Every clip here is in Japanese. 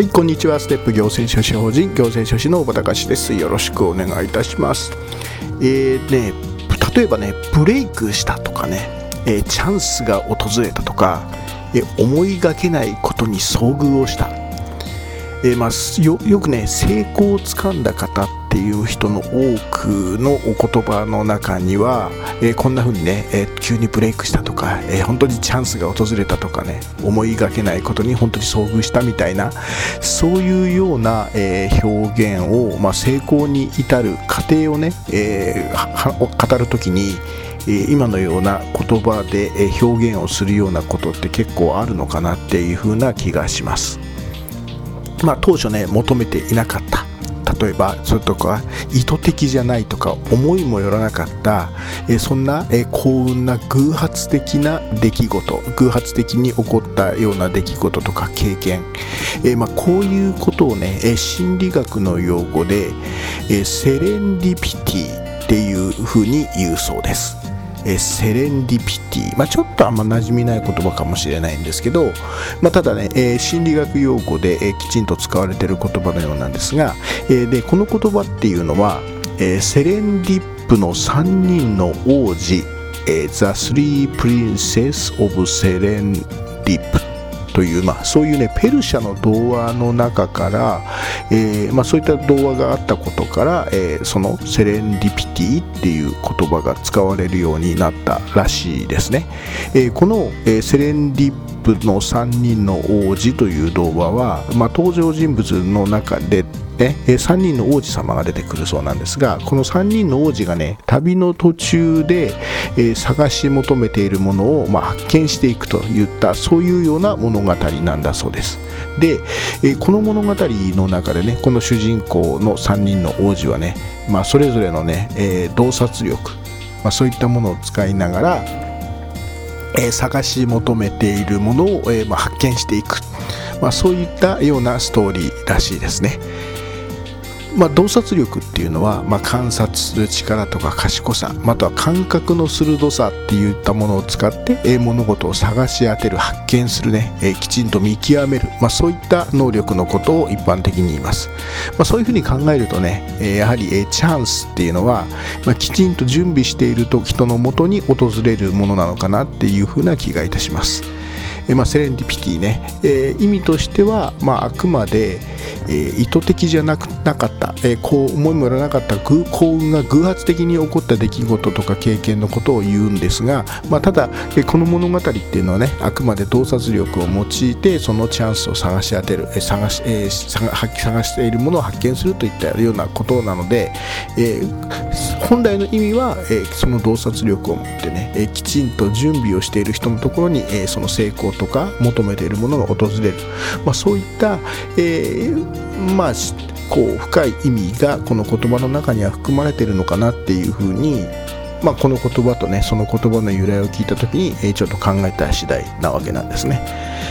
はい、こんにちは。ステップ行政書士法人行政書士の小畑氏です。よろしくお願いいたします。えー、ね、例えばね、ブレイクしたとかね、えー、チャンスが訪れたとか、えー、思いがけないことに遭遇をした。えー、まあ、よよくね、成功をつかんだ方っっていう人の多くのお言葉の中には、えー、こんな風にね、えー、急にブレイクしたとか、えー、本当にチャンスが訪れたとかね思いがけないことに本当に遭遇したみたいなそういうような、え表現を、まあ、成功に至る過程をね、え語る時に今のような言葉で表現をするようなことって結構あるのかなっていう風な気がします。まあ、当初ね求めていなかった例えばそれとか意図的じゃないとか思いもよらなかった、えそんな、え幸運な偶発的な出来事偶発的に起こったような出来事とか経験、えまあ、こういうことをね、え心理学の用語で、えセレンディピティっていうふうに言うそうです。えセレンディピティ、まあ、ちょっとあんま馴染みない言葉かもしれないんですけど、まあ、ただね、えー、心理学用語で、えー、きちんと使われてる言葉のようなんですが、え、でこの言葉っていうのは、えセレンディップの3人の王子、え The Three Princess of Serendip という、まあ、そういうねペルシャの童話の中から、えーまあ、そういった童話があったことから、えー、そのセレンディピティっていう言葉が使われるようになったらしいですね、えー、この、え、セレンディプの3人の王子という童話は、まあ、登場人物の中でね、3人の王子様が出てくるそうなんですがこの3人の王子がね旅の途中で、え探し求めているものを、まあ、発見していくといったそういうような物語なんだそうです。で、えこの物語の中でねこの主人公の3人の王子はね、まあ、それぞれのね、え洞察力、まあ、そういったものを使いながらえ探し求めているものを、えま発見していく、まあ、そういったようなストーリーらしいですね。まあ、洞察力っていうのは、まあ、観察する力とか賢さまたは感覚の鋭さっていったものを使って、え物事を探し当てる発見するね、えきちんと見極める、まあ、そういった能力のことを一般的に言います、まあ、そういうふうに考えるとね、えやはり、えチャンスっていうのは、まあ、きちんと準備していると人のもとに訪れるものなのかなっていうふうな気がいたします。まあ、セレンディピティね、えー、意味としては、まあ、あくまで、えー、意図的じゃなくなかった、えー、こう思いもよらなかった。幸運が偶発的に起こった出来事とか経験のことを言うんですが、まあ、ただ、えこの物語っていうのはねあくまで洞察力を用いてそのチャンスを探し当てる、え探しえ探しているものを発見するといったようなことなので、え本来の意味は、えその洞察力を持ってね、えきちんと準備をしている人のところに、えその成功とか求めているものが訪れる、まあ、そういった、えー、まあこう深い意味がこの言葉の中には含まれているのかなっていうふうにまあ、この言葉とねその言葉の由来を聞いた時に、えー、ちょっと考えた次第なわけなんですね。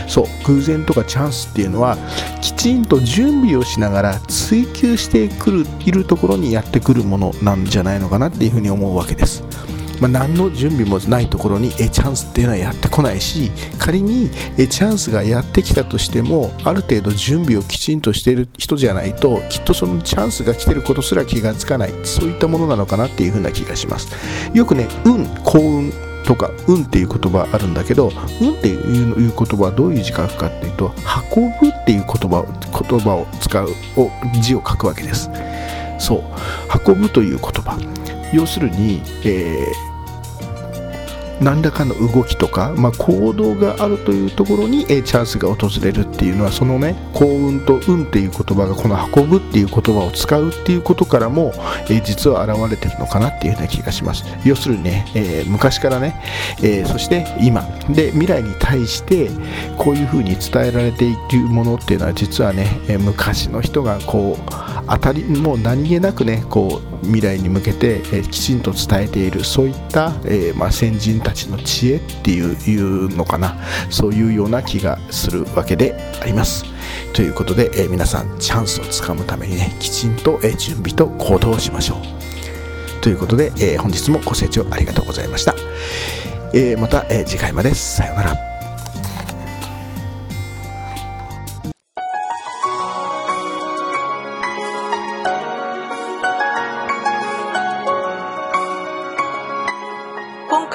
そう偶然とかチャンスっていうのはきちんと準備をしながら追求してくるいるところにやってくるものなんじゃないのかなっていうふうに思うわけです。まあ、何の準備もないところにえチャンスっていうのはやってこないし仮にえチャンスがやってきたとしてもある程度準備をきちんとしている人じゃないときっとそのチャンスが来てることすら気がつかない。そういったものなのかなっていうふうな気がします。よくね運幸運とか運っていう言葉あるんだけど運っていう言葉はどういう字書くかっていうと運ぶっていう言葉を言葉を使うを字を書くわけです。そう。運ぶという言葉。要するに、えー何らかの動きとか、まあ、行動があるというところに、えチャンスが訪れるっていうのはそのね幸運と運っていう言葉がこの運ぶっていう言葉を使うっていうことからも、え実は現れてるのかなっていうような気がします。要するにね、えー、昔からね、えー、そして今。で未来に対してこういうふうに伝えられているものっていうのは実はね、え昔の人がこう当たりもう何気なくねこう未来に向けて、えきちんと伝えているそういった、えまあ、先人たちの知恵っていうのかな。そういうような気がするわけであります。ということで、え皆さんチャンスをつかむためにねきちんと、え準備と行動しましょう。ということで、え本日もご清聴ありがとうございました、えまた、え次回までさようなら。